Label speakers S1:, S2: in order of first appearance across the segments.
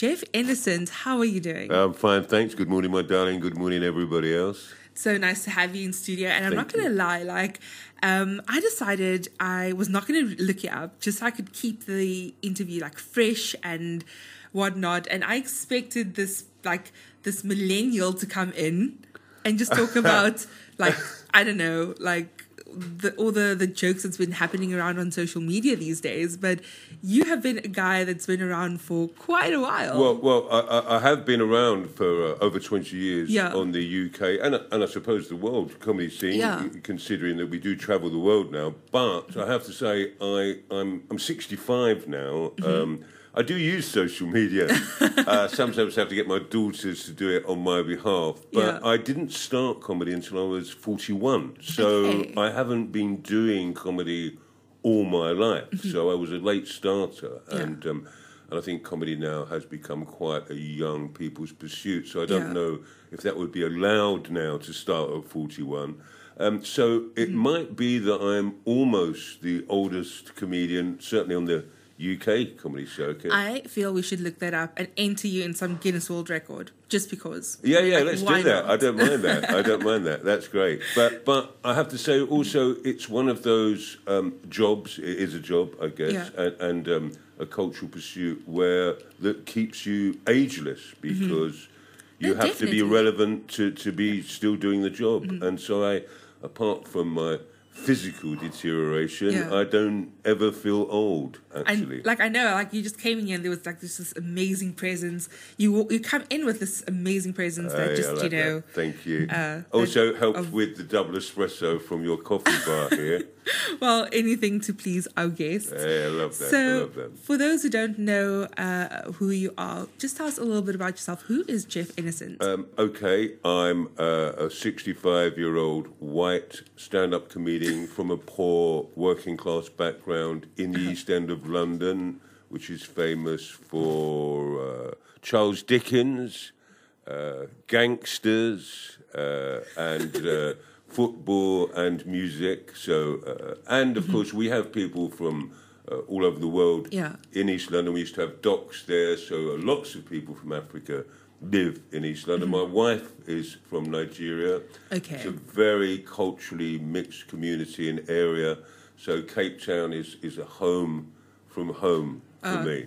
S1: Jeff Innocent, how are you doing?
S2: I'm fine, thanks. Good morning, my darling. Good morning, everybody else.
S1: so nice to have you in studio. And I'm
S2: Thank
S1: not going to lie, like, um, I decided I was not going to look it up just so I could keep the interview like fresh and whatnot. And I expected this, like, this millennial to come in and just talk about, like, I don't know, like, the, all the, the jokes that's been happening around on social media these days, but you have been a guy that's been around for quite a while.
S2: Well, well, I, I- have been around for uh, over 20 years
S1: Yeah.
S2: on the UK and, and I suppose the world comedy scene,
S1: Yeah.
S2: considering that we do travel the world now. But I have to say, I, I'm, I'm 65 now.
S1: Mm-hmm.
S2: Um, I do use social media. uh, sometimes I have to get my daughters to do it on my behalf. But
S1: Yeah.
S2: I didn't start comedy until I was 41. So
S1: Okay.
S2: I haven't been doing comedy all my life. So I was a late starter.
S1: Mm-hmm. Yeah.
S2: And um, and I think comedy now has become quite a young people's pursuit. So I don't
S1: Yeah.
S2: know if that would be allowed now to start at 41. Um, so it
S1: Mm-hmm.
S2: might be that I'm almost the oldest comedian, certainly on the UK comedy circuit.
S1: I feel we should look that up and enter you in some Guinness World Record just because.
S2: Yeah, yeah,
S1: Like,
S2: let's do that.
S1: not?
S2: I don't mind that. I don't mind that. That's great. But but I have to say also it's one of those um, jobs. It is a job, I guess,
S1: Yeah.
S2: and, and um, a cultural pursuit where that keeps you ageless because you
S1: Mm-hmm. No,
S2: have to be relevant to, to be still doing the job. And so I, apart from my physical deterioration,
S1: Yeah.
S2: I don't ever feel old. Actually,
S1: like I know, like you just came in here and there was like this, this amazing presence. You you come in with this amazing presence that
S2: Hey,
S1: just
S2: like
S1: you know.
S2: that. Thank you.
S1: uh,
S2: also helped
S1: of-
S2: with the double espresso from your coffee bar here.
S1: Well, anything to please our guests.
S2: Hey, I love that. I
S1: So,
S2: love that.
S1: for those who don't know uh, who you are, just tell us a little bit about yourself. Who is Jeff Innocent?
S2: Um, okay, I'm uh, a 65 year old white stand up comedian from a poor working class background in the East End of London, which is famous for uh, Charles Dickens, uh, gangsters, uh, and uh, football and music. So, uh, and of course, we have people from uh, all over the world
S1: Yeah.
S2: in East London. We used to have docks there, so uh, lots of people from Africa live in East London. Mm-hmm. My wife is from Nigeria.
S1: Okay.
S2: It's a very culturally mixed community and area. So Cape Town is, is a home from home for ah. me.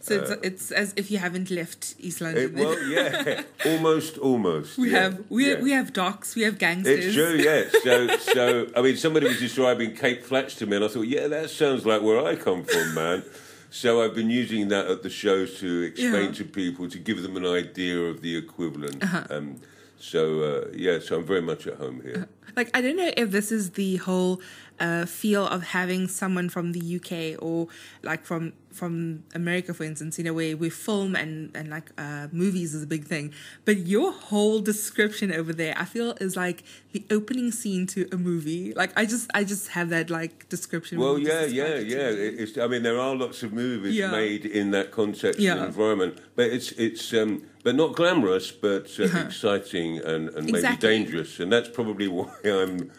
S1: so it's, uh, it's as if you haven't left East eh, London.
S2: uh, It- well, yeah, almost, almost.
S1: we
S2: yeah,
S1: have we
S2: yeah.
S1: we have docks, we have gangsters.
S2: It's true, yes. So, so I mean, somebody was describing Cape Flats to me, and I thought, yeah, that sounds like where I come from, man. So I've been using that at the shows to explain
S1: Yeah.
S2: to people to give them an idea of the equivalent.
S1: Uh-huh.
S2: Um, so uh, yeah, so I'm very much at home here.
S1: Like I don't know if this is the whole uh, feel of having someone from the UK or like from from America, for instance, you know, where we film and and like uh, movies is a big thing. But your whole description over there, I feel, is like the opening scene to a movie. Like I just I just have that like description.
S2: Well, yeah, yeah,
S1: describe it to
S2: yeah. It's, I mean, there are lots of movies
S1: Yeah.
S2: made in that context
S1: Yeah.
S2: and environment, but it's it's um, but not glamorous, but uh, exciting and, and maybe dangerous, and that's probably why I'm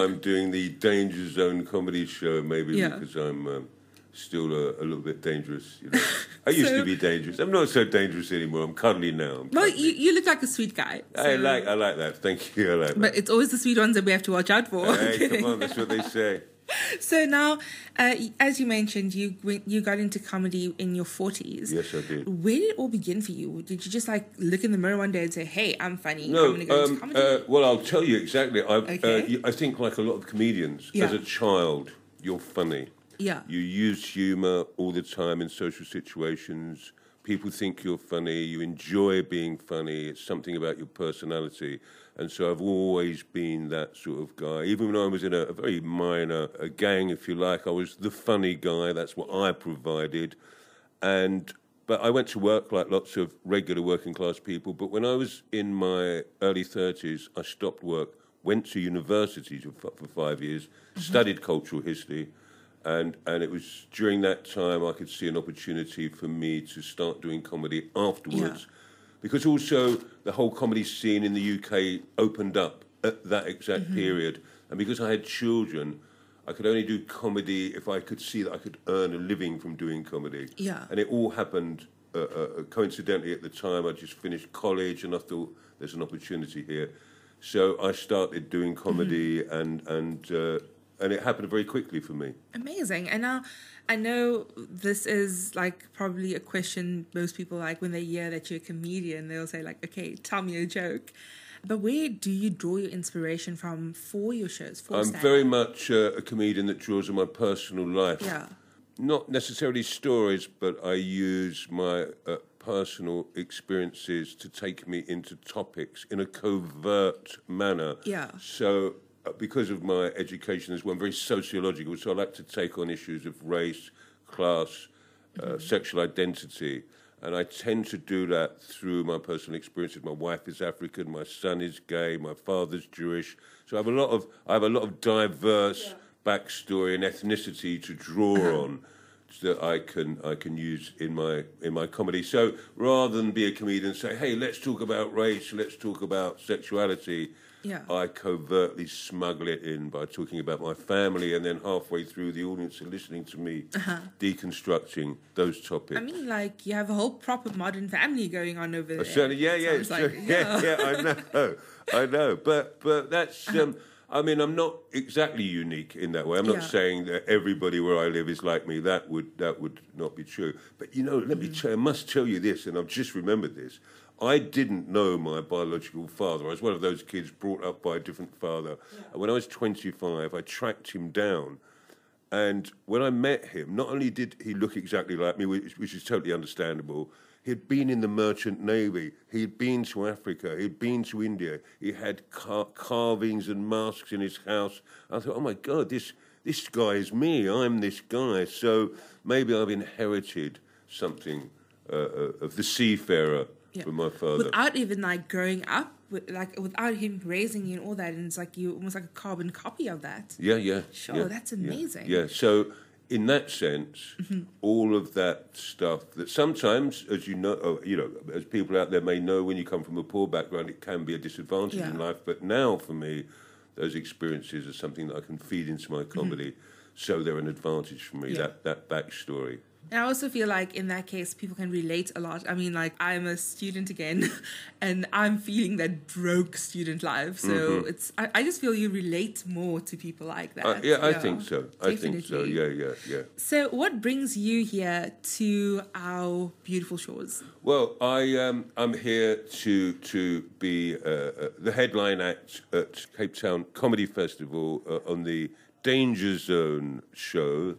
S2: I'm doing the Danger Zone comedy show, maybe
S1: Yeah.
S2: because I'm. Um, Still a, a little bit dangerous, you know. I used
S1: So-
S2: to be dangerous. I'm not so dangerous anymore. I'm cuddly now. I'm
S1: Well, you, you look like a sweet guy.
S2: I like I like that. Thank you. I like that.
S1: But it's always the sweet ones that we have to watch out for.
S2: hey, come on, that's what they say.
S1: So now, uh, as you mentioned, you went- you got into comedy in your forties.
S2: Yes, I did.
S1: Where did it all begin for you? Did you just like look in the mirror one day and say, "Hey, I'm funny.
S2: No,
S1: I'm going to go into
S2: um,
S1: comedy"?
S2: uh, well, I'll tell you exactly. I,
S1: Okay.
S2: uh, I think, like a lot of comedians,
S1: Yeah.
S2: as a child, you're funny.
S1: Yeah.
S2: You use humour all the time in social situations. People think you're funny. You enjoy being funny. It's something about your personality. And so I've always been that sort of guy. Even when I was in a, a very minor a gang, if you like, I was the funny guy. That's what I provided. And but I went to work like lots of regular working class people. But when I was in my early 30s, I stopped work, went to university for, for five years, mm-hmm. studied cultural history. And, and it was during that time I could see an opportunity for me to start doing comedy afterwards. Because also the whole comedy scene in the UK opened up at that exact period. And because I had children, I could only do comedy if I could see that I could earn a living from doing comedy.
S1: Yeah.
S2: And it all happened uh, uh, coincidentally at the time I just finished college and I thought there's an opportunity here. So I started doing comedy and and uh, and it happened very quickly for me.
S1: Amazing. And now I know this is like probably a question most people like when they hear that you're a comedian, they'll say like, okay, tell me a joke. But where do you draw your inspiration from for your shows? For
S2: I'm
S1: stand-up?
S2: very much uh, a comedian that draws on my personal life.
S1: Yeah.
S2: Not necessarily stories, but I use my uh, personal experiences to take me into topics in a covert manner.
S1: Yeah.
S2: So, because of my education as well, I'm very sociological, so I like to take on issues of race, class, uh, sexual identity. And I tend to do that through my personal experiences. My wife is African, my son is gay, my father's Jewish. So I have a lot of I have a lot of diverse backstory and ethnicity to draw on that I can I can use in my in my comedy. So rather than be a comedian and say, "Hey, let's talk about race, let's talk about sexuality,"
S1: Yeah.
S2: I covertly smuggle it in by talking about my family, and then halfway through, the audience are listening to me deconstructing those topics.
S1: I mean, like you have a whole proper modern family going on over there.
S2: Certainly, yeah, yeah,
S1: like,
S2: true. yeah, yeah, I know, I know, but but that's. Um, I mean, I'm not exactly unique in that way. I'm not
S1: Yeah.
S2: saying that everybody where I live is like me. That would that would not be true. But you know, let me mm. tell. I must tell you this, and I've just remembered this. I didn't know my biological father. I was one of those kids brought up by a different father. And when I was 25, I tracked him down. And when I met him, not only did he look exactly like me, which, which is totally understandable, he had been in the merchant navy. He had been to Africa. He had been to India. He had car- carvings and masks in his house. I thought, oh my God, this this guy is me. I'm this guy. So maybe I've inherited something uh, uh, of the seafarer
S1: Yeah.
S2: from my father.
S1: Without even like growing up, with, like without him raising you and all that, and it's like you almost like a carbon copy of that.
S2: Yeah, yeah.
S1: Sure,
S2: yeah,
S1: that's
S2: yeah,
S1: amazing.
S2: Yeah, so in that sense,
S1: Mm-hmm.
S2: all of that stuff that sometimes, as you know, uh, you know, as people out there may know, when you come from a poor background, it can be a disadvantage in life. But now, for me, those experiences are something that I can feed into my comedy, so they're an advantage for me.
S1: Mm-hmm. Yeah.
S2: That that backstory.
S1: And I also feel like in that case, people can relate a lot. I mean, like I'm a student again, and I'm feeling that broke student life. So it's I, I just feel you relate more to people like that.
S2: Mm-hmm. Uh, yeah, I think so. I think so. Yeah, yeah, yeah.
S1: So what brings you here to our beautiful shores?
S2: Well, I um, I'm here to to be uh, uh, the headline act at Cape Town Comedy Festival uh, on the Danger Zone show,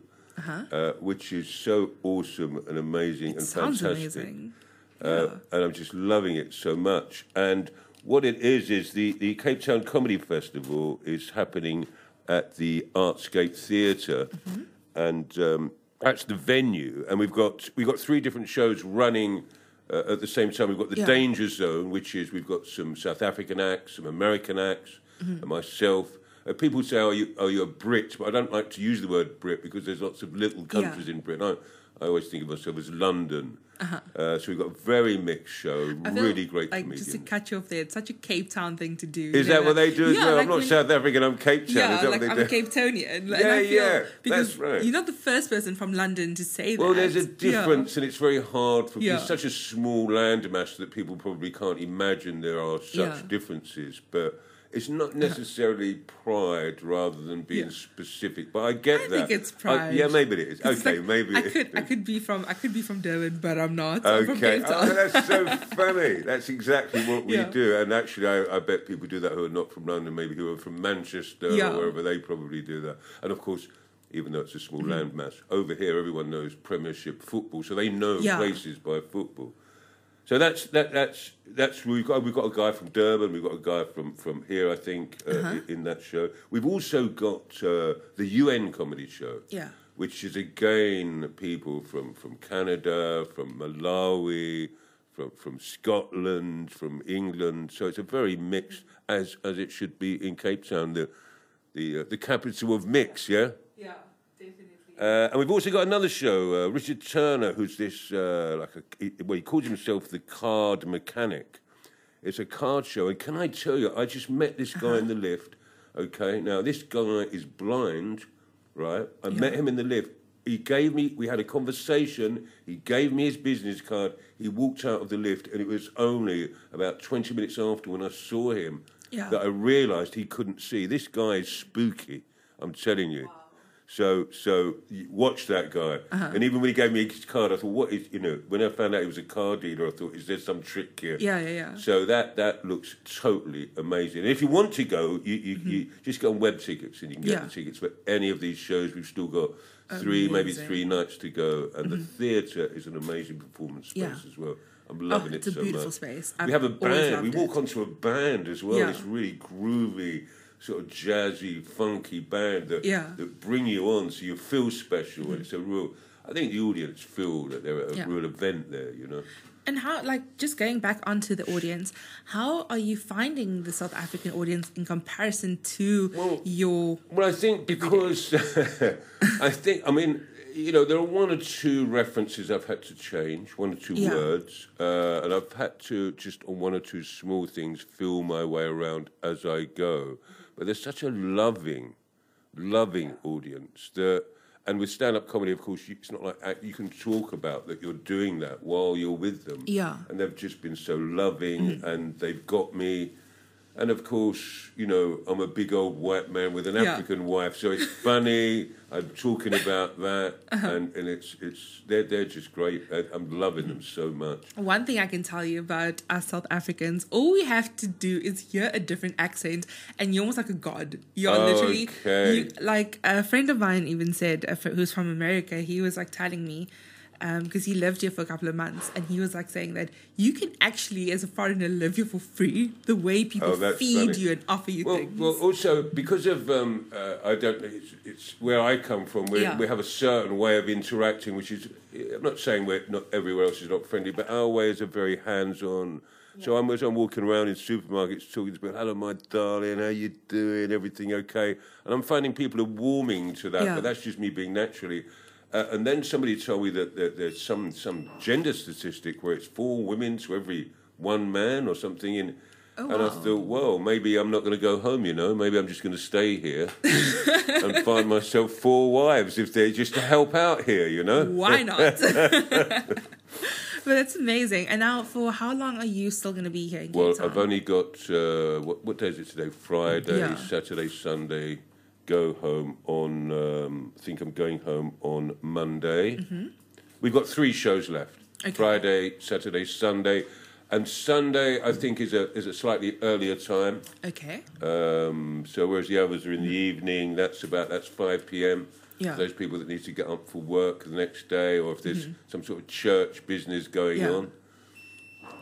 S2: uh which is so awesome and amazing and
S1: Sounds
S2: fantastic.
S1: amazing.
S2: Uh, and I'm just loving it so much. And what it is is the, the Cape Town Comedy Festival is happening at the Artscape Theatre, and um, that's the venue. And we've got we've got three different shows running. Uh, at the same time, we've got the
S1: Yeah.
S2: Danger Zone, which is we've got some South African acts, some American acts, and myself. Uh, people say, "Are you are you a Brit?" But I don't like to use the word Brit because there's lots of little countries in Britain. I, I always think of myself as London. Uh, so we've got a very mixed show,
S1: I
S2: really great
S1: like
S2: comedians.
S1: just to catch you off there, it's such a Cape Town thing to do.
S2: Is
S1: you know,
S2: that what they do as
S1: yeah,
S2: well?
S1: like
S2: I'm not South African, I'm Cape Town.
S1: Yeah,
S2: that
S1: like I'm a
S2: do?
S1: Cape Townian. and
S2: Yeah, yeah,
S1: because
S2: that's right.
S1: You're not the first person from London to say that.
S2: Well, there's a
S1: Yeah.
S2: difference, and it's very hard for
S1: Yeah.
S2: it's such a small landmass that people probably can't imagine there are such
S1: Yeah.
S2: differences. But it's not necessarily pride rather than being
S1: Yeah.
S2: specific. But I get
S1: I
S2: that.
S1: think it's
S2: I-
S1: pride.
S2: yeah, maybe it is. Okay,
S1: like,
S2: maybe
S1: I
S2: it
S1: could I could be from I could be from Durban, but I'm not. I'm
S2: Okay, oh, that's so funny. That's exactly what we
S1: Yeah.
S2: do. And actually, I, I bet people do that who are not from London, maybe who are from Manchester
S1: Yeah.
S2: or wherever they probably do that. And of course, even though it's a small
S1: Mm-hmm.
S2: landmass, over here everyone knows Premiership football, so they know
S1: Yeah.
S2: places by football. So that's that. That's that's we've got we've got a guy from Durban. We've got a guy from from here. I think uh,
S1: Uh-huh.
S2: in that show. We've also got uh, the UN comedy show
S1: Yeah.
S2: which is again people from, from Canada, from Malawi, from from Scotland, from England. So it's a very mixed, as as it should be in Cape Town, the the uh, the capital of mix. Yeah.
S1: Yeah, definitely.
S2: Uh, and we've also got another show, uh, Richard Turner, who's this uh, like a he, well, he calls himself the card mechanic. It's a card show, and can I tell you, I just met this guy in the lift. Okay, now this guy is blind, right? I met him in the lift. he gave me. We had a conversation. He gave me his business card. He walked out of the lift, and it was only about twenty minutes after when I saw him
S1: Yeah.
S2: that I realised he couldn't see. This guy is spooky. I'm telling you. So, so watch that guy.
S1: Uh-huh.
S2: And even when he gave me his card, I thought, what is, you know, when I found out he was a car dealer, I thought, is there some trick here?
S1: Yeah, yeah, yeah.
S2: So that that looks totally amazing. And if you want to go, you, you, you just go on Webtickets and you can get
S1: Mm-hmm. Yeah.
S2: the tickets for any of these shows. We've still got three, maybe
S1: Amazing. Mm-hmm.
S2: three nights to go. And the theatre is an amazing performance space
S1: Yeah.
S2: as well. I'm loving
S1: Oh,
S2: it
S1: it's a
S2: so
S1: beautiful
S2: much.
S1: space.
S2: we
S1: I've
S2: have a band. We walk
S1: it.
S2: onto a band as well.
S1: Yeah.
S2: It's really groovy, sort of jazzy, funky band that
S1: Yeah.
S2: that bring you on, so you feel special. And it's a real. I think the audience feel that they're at a
S1: Yeah.
S2: real event there. You know.
S1: And how, like, just going back onto the audience, how are you finding the South African audience in comparison to
S2: Well-
S1: your?
S2: Well, I think because I think I mean you know there are one or two references I've had to change, one or two
S1: Yeah.
S2: words, uh, and I've had to just on one or two small things feel my way around as I go. But there's such a loving, loving audience that. And with stand-up comedy, of course, you, it's not like uh, you can talk about that you're doing that while you're with them.
S1: Yeah.
S2: And they've just been so loving, mm. and they've got me. And of course, you know, I'm a big old white man with an
S1: Yeah.
S2: African wife, so it's funny. I'm talking about that,
S1: Uh-huh.
S2: and, and it's it's they're they're just great. I, I'm loving them so much.
S1: One thing I can tell you about us South Africans, all we have to do is hear a different accent, and you're almost like a god. You're literally
S2: Okay.
S1: you, like a friend of mine even said, who's from America. He was like telling me. Because he lived here for a couple of months, and he was like saying that you can actually, as a foreigner, live here for free. The way people
S2: Oh,
S1: feed
S2: funny.
S1: you and offer you
S2: Well,
S1: things.
S2: well, also because of um, uh, I don't know, it's, it's where I come from. We
S1: Yeah.
S2: we have a certain way of interacting, which is I'm not saying we're not everywhere else is not friendly, but our ways are very hands-on. So I'm as I'm walking around in supermarkets talking to people, hello, my darling, how you doing? Everything okay? And I'm finding people are warming to that,
S1: Yeah.
S2: but that's just me being naturally. Uh, and then somebody told me that, there's some some gender statistic where it's four women to every one man or something. And
S1: Oh,
S2: and I thought, well, maybe I'm not going to go home. You know, maybe I'm just going to stay here and find myself four wives if they're just to help out here. You know,
S1: Why not? but that's amazing. And now, for how long are you still going to be here in
S2: Well? I've only got uh, what, what day is it today? Friday,
S1: Yeah.
S2: Saturday, Sunday. Go home on. Um, I think I'm going home on Monday. We've got three shows left:
S1: Mm-hmm. Okay.
S2: Friday, Saturday, Sunday, and Sunday. I think is a is a slightly earlier time.
S1: okay.
S2: Um, so whereas the others are in the evening, that's about that's five p.m.
S1: Yeah.
S2: Those people that need to get up for work the next day, or if there's some sort of church business going
S1: Mm-hmm. Yeah.
S2: on.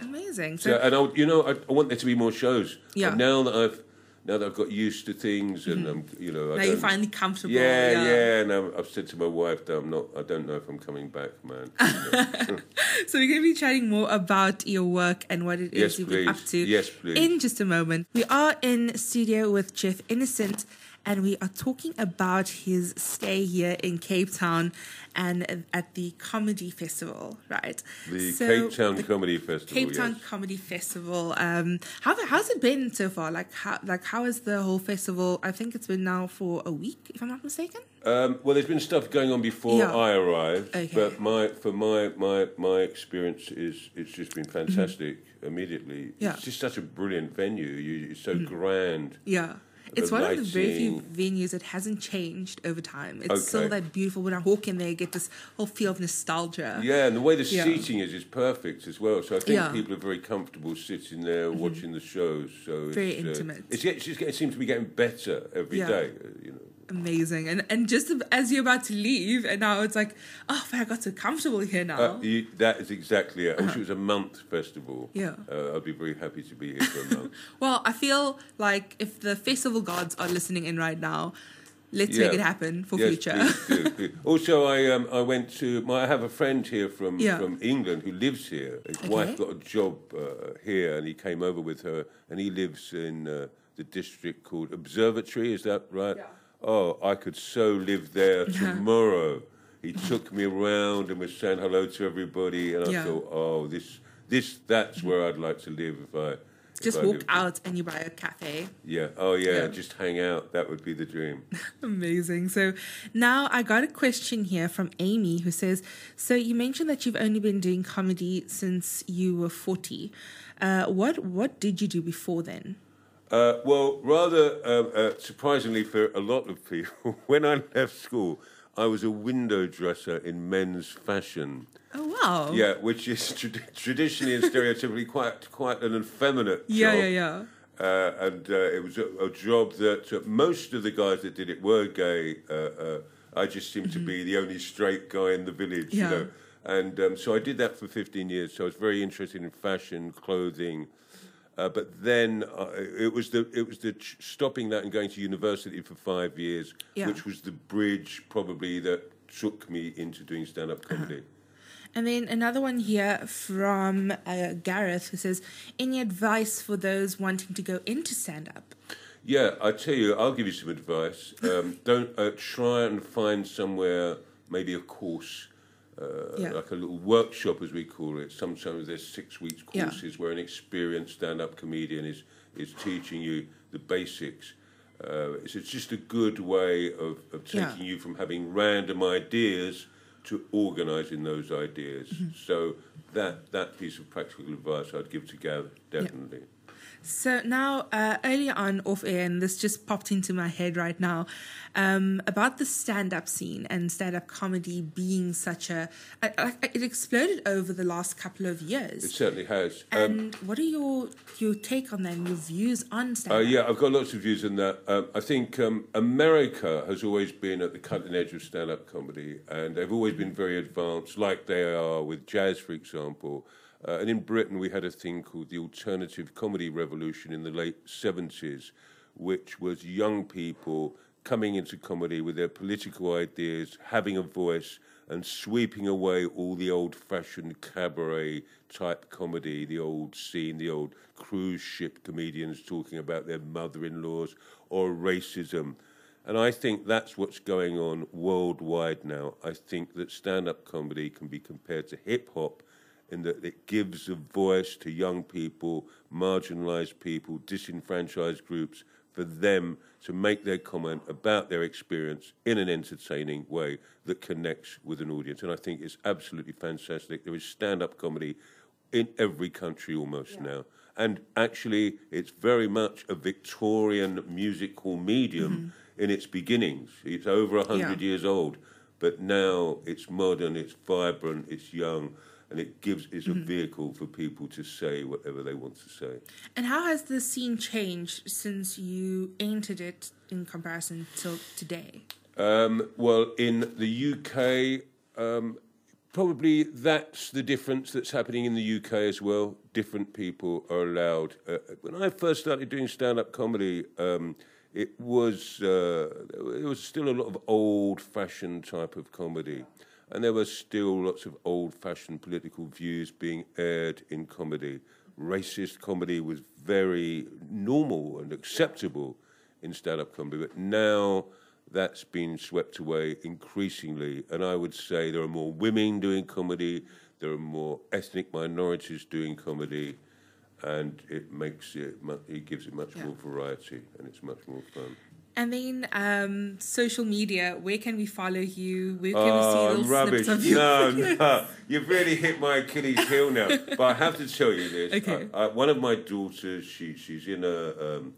S1: Amazing. So,
S2: So, and I, you know, I, I want there to be more shows.
S1: Yeah.
S2: And now that I've now that I've got used to things, and I'm, you know, I
S1: Mm-hmm. now you're finally comfortable.
S2: Yeah, yeah, and I'm, I've said to my wife that I'm not. I don't know if I'm coming back, man.
S1: So we're going to be chatting more about your work and what it is
S2: Yes,
S1: you've been up to
S2: Yes, please.
S1: in just a moment. We are in studio with Jeff Innocent and we are talking about his stay here in Cape Town and at the Comedy Festival, right?
S2: the
S1: So
S2: Cape Town
S1: the
S2: Comedy Festival.
S1: Cape Town
S2: yes.
S1: Comedy Festival. Um, how how's it been so far? Like how like how is the whole festival? I think it's been now for a week, if I'm not mistaken.
S2: Um, well, there's been stuff going on before
S1: Yeah.
S2: I arrived,
S1: Okay.
S2: but my for my my my experience is it's just been fantastic. Immediately,
S1: Mm-hmm. Yeah. Mm-hmm.
S2: it's just such a brilliant venue. You, it's so grand.
S1: Yeah. It's one of the very few venues that hasn't changed over time. It's still that beautiful. When I walk in there, you get this whole feel of nostalgia.
S2: Yeah, and the way the
S1: Yeah.
S2: seating is is perfect as well. So I think
S1: Yeah. Mm-hmm.
S2: people are very comfortable sitting there watching the shows. So
S1: Very
S2: it's, uh,
S1: intimate.
S2: it's, it's just it seems to be getting better every
S1: Yeah.
S2: day. uh, You know.
S1: Amazing. And and just as you're about to leave, and now it's like, oh, but I got so comfortable here now.
S2: Uh, you, that is exactly it. I wish it was a month festival.
S1: Yeah.
S2: Uh, I'd be very happy to be here for a month.
S1: well, I feel like if the festival gods are listening in right now, let's
S2: Yeah.
S1: make it happen for
S2: yes,
S1: future.
S2: please do, please. Also, I um, I went to my. I have a friend here from
S1: Yeah.
S2: from England who lives here. His wife got a job uh, here, and he came over with her, and he lives in uh, the district called Observatory. Is that right? Oh, I could so live there tomorrow. He took me around and was saying hello to everybody, and I
S1: Yeah.
S2: thought, oh, this this that's where I'd like to live if I
S1: Just walk out and you buy a cafe.
S2: Yeah. Oh, yeah,
S1: Yeah.
S2: Just hang out. That would be the dream.
S1: Amazing. So now I got a question here from Amy who says, "So you mentioned that you've only been doing comedy since you were 40. Uh, what what did you do before then?"
S2: Uh, well, rather um, uh, surprisingly for a lot of people, when I left school, I was a window dresser in men's fashion.
S1: Oh wow.
S2: Yeah, which is trad- traditionally and stereotypically quite quite an effeminate
S1: Yeah,
S2: job.
S1: yeah, yeah.
S2: Uh, and uh, it was a, a job that uh, most of the guys that did it were gay. Uh, uh, I just seemed to be the only straight guy in the village,
S1: Mm-hmm. Yeah.
S2: you know. And um, so I did that for 15 years. So I was very interested in fashion, clothing. Uh, but then uh, it was the it was the ch- stopping that and going to university for five years,
S1: Yeah.
S2: which was the bridge probably that took me into doing stand up
S1: Uh-huh.
S2: comedy.
S1: And then another one here from uh, Gareth who says, "Any advice for those wanting to go into stand up?"
S2: Yeah, I tell you, I'll give you some advice. Um, don't uh, try and find somewhere, maybe a course, uh,
S1: Yeah.
S2: like a little workshop, as we call it. Sometimes there's six weeks
S1: Yeah.
S2: courses where an experienced stand-up comedian is is teaching you the basics. Uh, it's, it's just a good way of, of
S1: Yeah.
S2: taking you from having random ideas to organising those ideas.
S1: Mm-hmm.
S2: So that that piece of practical advice I'd give to Gav definitely.
S1: So now, uh, earlier on off air, and this just popped into my head right now, um, about the stand-up scene and stand-up comedy being such a, I- I- it exploded over the last couple of years.
S2: It certainly has. Um,
S1: And what are your your take on that and your views on
S2: Uh,
S1: stand-up?
S2: yeah, I've got lots of views on that. Um, I think um, America has always been at the cutting edge of stand up comedy, and they've always been very advanced, like they are with jazz, for example. Uh, and in Britain, we had a thing called the alternative comedy revolution in the late 70s, which was young people coming into comedy with their political ideas, having a voice, and sweeping away all the old fashioned cabaret type comedy, the old scene, the old cruise ship comedians talking about their mother in laws or racism. And I think that's what's going on worldwide now. I think that stand up comedy can be compared to hip hop in that it gives a voice to young people, marginalized people, disenfranchised groups, for them to make their comment about their experience in an entertaining way that connects with an audience. And I think it's absolutely fantastic. There is stand up comedy in every country almost now. And actually, it's very much a Victorian musical medium mm-hmm. in its beginnings. It's over 100
S1: Yeah.
S2: years old, but now it's modern, it's vibrant, it's young, and it gives is a vehicle for people to say whatever they want to say.
S1: And how has the scene changed since you entered it in comparison to today?
S2: Um, well, in the UK, um, probably that's the difference that's happening in the UK as well. Different people are allowed. Uh, when I first started doing stand-up comedy, um, it was uh, it was still a lot of old-fashioned type of comedy, and there were still lots of old-fashioned political views being aired in comedy. Racist comedy was very normal and acceptable in stand-up comedy, but now that's been swept away increasingly. And I would say there are more women doing comedy, there are more ethnic minorities doing comedy, and it makes it, it gives it much
S1: Yeah.
S2: more variety and it's much more fun.
S1: And then um, social media, where can we follow you? Where can we see
S2: Oh,
S1: little
S2: rubbish.
S1: snippets of you?
S2: No, no. You've really hit my Achilles heel now. But I have to tell you this.
S1: Okay.
S2: I, I, one of my daughters, she, she's in a, um,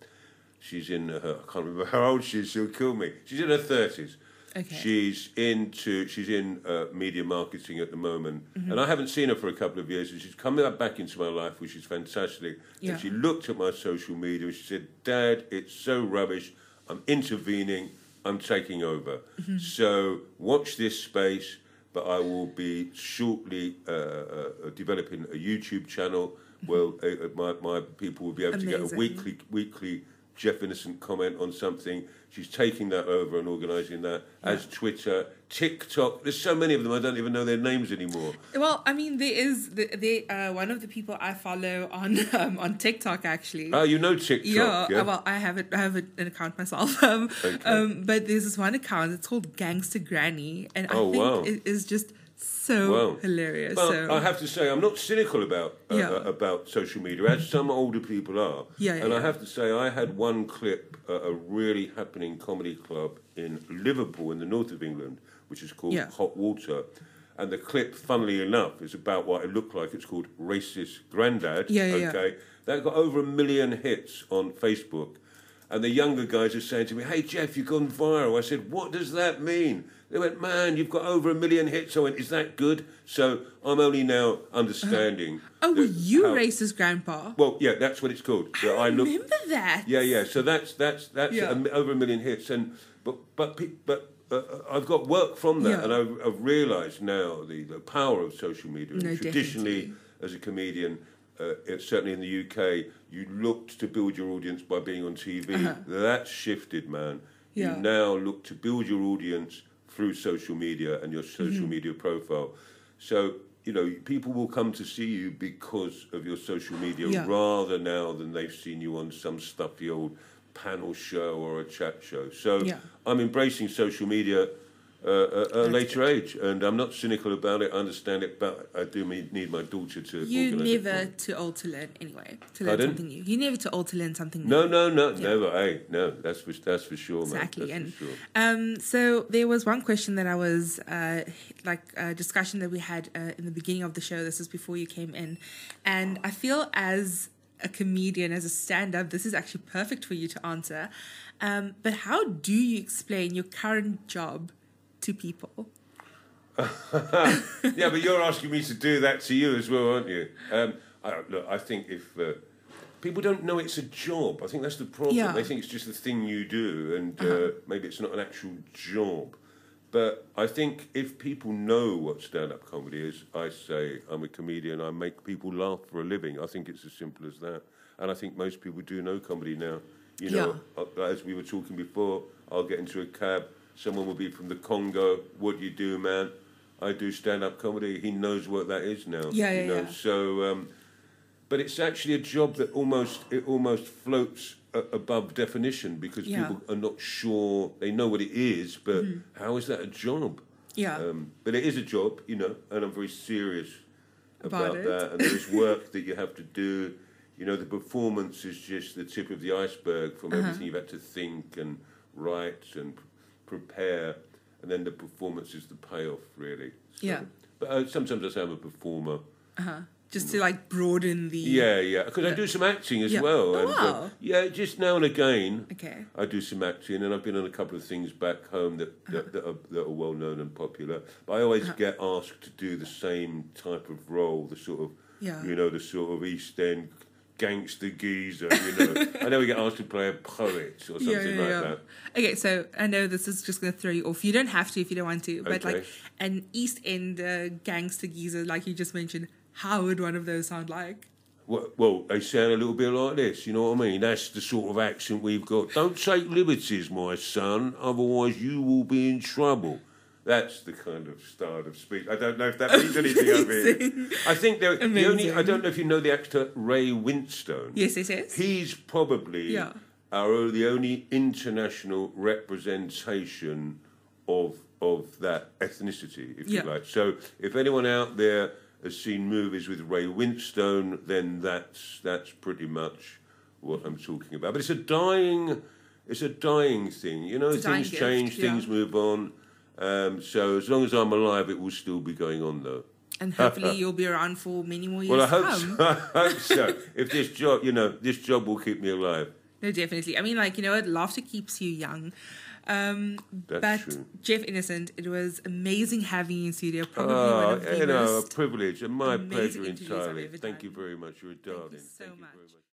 S2: she's in her, I can't remember how old she is, she'll kill me. She's in her 30s.
S1: Okay.
S2: She's into, she's in uh, media marketing at the moment.
S1: Mm-hmm.
S2: And I haven't seen her for a couple of years. And she's coming back into my life, which is fantastic.
S1: Yeah.
S2: And she looked at my social media and she said, Dad, it's so rubbish. I'm intervening. I'm taking over.
S1: Mm-hmm.
S2: So watch this space. But I will be shortly uh, uh, developing a YouTube channel where uh, my, my people will be able to get a weekly weekly Jeff Innocent comment on something. She's taking that over and organising that as Twitter, TikTok. There's so many of them. I don't even know their names anymore.
S1: Well, I mean, there is the, the uh, one of the people I follow on um, on TikTok actually.
S2: Oh, you know TikTok?
S1: yeah,
S2: yeah?
S1: uh, well, I have it. I have an account myself. Um,
S2: Okay.
S1: um, but there's this one account. It's called Gangster Granny, and I
S2: Oh,
S1: think
S2: wow.
S1: it is just so
S2: Wow.
S1: hilarious.
S2: But
S1: so
S2: I have to say, I'm not cynical about uh,
S1: Yeah.
S2: uh, about social media, as some older people are.
S1: Yeah, yeah,
S2: and I have to say, I had one clip at a really happening comedy club in Liverpool, in the north of England, which is called
S1: Yeah.
S2: Hot Water. And the clip, funnily enough, is about what it looked like. It's called Racist Grandad.
S1: Yeah, yeah, yeah.
S2: okay, that got over a million hits on Facebook. And the younger guys are saying to me, "Hey Jeff, you've gone viral." I said, "What does that mean?" They went, "Man, you've got over a million hits." I went, "Is that good?" So I'm only now understanding.
S1: oh, were you
S2: how-
S1: racist, Grandpa?
S2: Well, yeah, that's what it's called. So
S1: I
S2: look-
S1: remember that.
S2: yeah, yeah. So that's that's that's
S1: Yeah.
S2: a over a million hits, and but but pe- but uh, I've got work from that,
S1: Yeah.
S2: and I've, I've realised now the, the power of social media.
S1: No,
S2: Traditionally,
S1: definitely.
S2: as a comedian, uh, it, certainly in the UK, you looked to build your audience by being on TV. That's shifted, man.
S1: Uh-huh. Yeah.
S2: You now look to build your audience through social media and your social
S1: Mm-hmm.
S2: media profile. So. You know, people will come to see you because of your social media
S1: Yeah.
S2: rather now than they've seen you on some stuffy old panel show or a chat show. So
S1: Yeah.
S2: I'm embracing social media uh, at a
S1: That's
S2: later age, and I'm not cynical about it. I understand it, but I do need my daughter to.
S1: You never too old to learn anyway. To learn something new. You're never too old to learn something new.
S2: No, no, no,
S1: Yeah.
S2: never. Hey, no, that's for that's for sure, man.
S1: Exactly. And
S2: for sure.
S1: um, so there was one question that I was uh, like a discussion that we had uh, in the beginning of the show. This is before you came in, and I feel as a comedian, as a stand-up, this is actually perfect for you to answer. Um, but how do you explain your current job to people?
S2: yeah, but you're asking me to do that to you as well, aren't you? Um, I, look, I think if uh, people don't know it's a job, I think that's the problem.
S1: Yeah.
S2: They think it's just the thing you do, and uh,
S1: Uh-huh.
S2: maybe it's not an actual job. But I think if people know what stand-up comedy is, I say I'm a comedian. I make people laugh for a living. I think it's as simple as that. And I think most people do know comedy now. You know, uh, as we were talking before, I'll get into a cab. Someone will be from the Congo. What do you do, man? I do stand-up comedy. He knows what that is now.
S1: Yeah,
S2: you
S1: yeah,
S2: know?
S1: yeah.
S2: So, um, but it's actually a job that almost it almost floats a, above definition because
S1: Yeah.
S2: people are not sure. They know what it is, but how is that a job?
S1: Yeah.
S2: Um, but it is a job, you know, and I'm very serious
S1: About
S2: about, that. And there is work that you have to do. You know, the performance is just the tip of the iceberg from
S1: Uh-huh.
S2: everything you've had to think and write and prepare, and then the performance is the payoff, really. So,
S1: Yeah.
S2: But uh, sometimes I say I'm a performer. Uh-huh.
S1: Just to like broaden the.
S2: Yeah, yeah, because I do some acting as
S1: Yeah.
S2: well.
S1: Oh,
S2: and, uh,
S1: wow.
S2: yeah, just now and again.
S1: Okay.
S2: I do some acting, and I've been on a couple of things back home that that, that, are, that are well known and popular. But I always
S1: Uh-huh.
S2: get asked to do the same type of role, the sort of,
S1: Yeah.
S2: you know, the sort of East End gangster geezer. You know, I know we get asked to play a poet or something
S1: Yeah, yeah,
S2: like
S1: yeah.
S2: that.
S1: Okay, so I know this is just going to throw you off. You don't have to if you don't want to, but
S2: Okay.
S1: like an East End uh, gangster geezer, like you just mentioned, how would one of those sound like?
S2: Well, well, they sound a little bit like this, you know what I mean? That's the sort of accent we've got. Don't take liberties, my son, otherwise you will be in trouble. That's the kind of style of speech. I don't know if that means anything over here. I think there, the only, I don't know if you know the actor Ray Winstone.
S1: Yes, yes, yes.
S2: He's probably
S1: Yeah.
S2: our the only international representation of of that ethnicity, if
S1: Yeah.
S2: you like. So if anyone out there has seen movies with Ray Winstone, then that's that's pretty much what I'm talking about. But it's a dying it's a dying thing. You know,
S1: It's a dying
S2: things
S1: gift,
S2: change,
S1: yeah.
S2: things move on. Um, so as long as I'm alive, it will still be going on, though.
S1: and hopefully you'll be around for many more years
S2: Well, I
S1: to
S2: hope
S1: come.
S2: so. I hope so. If this job, you know, this job will keep me alive.
S1: No, definitely. I mean, like, you know what? Laughter keeps you young. Um,
S2: That's
S1: but
S2: true.
S1: Jeff Innocent, it was amazing having you in studio. Probably
S2: Oh,
S1: one of the
S2: you know, a privilege and my pleasure entirely. Thank you very much. You're a darling.
S1: so
S2: Thank you
S1: much.
S2: very much.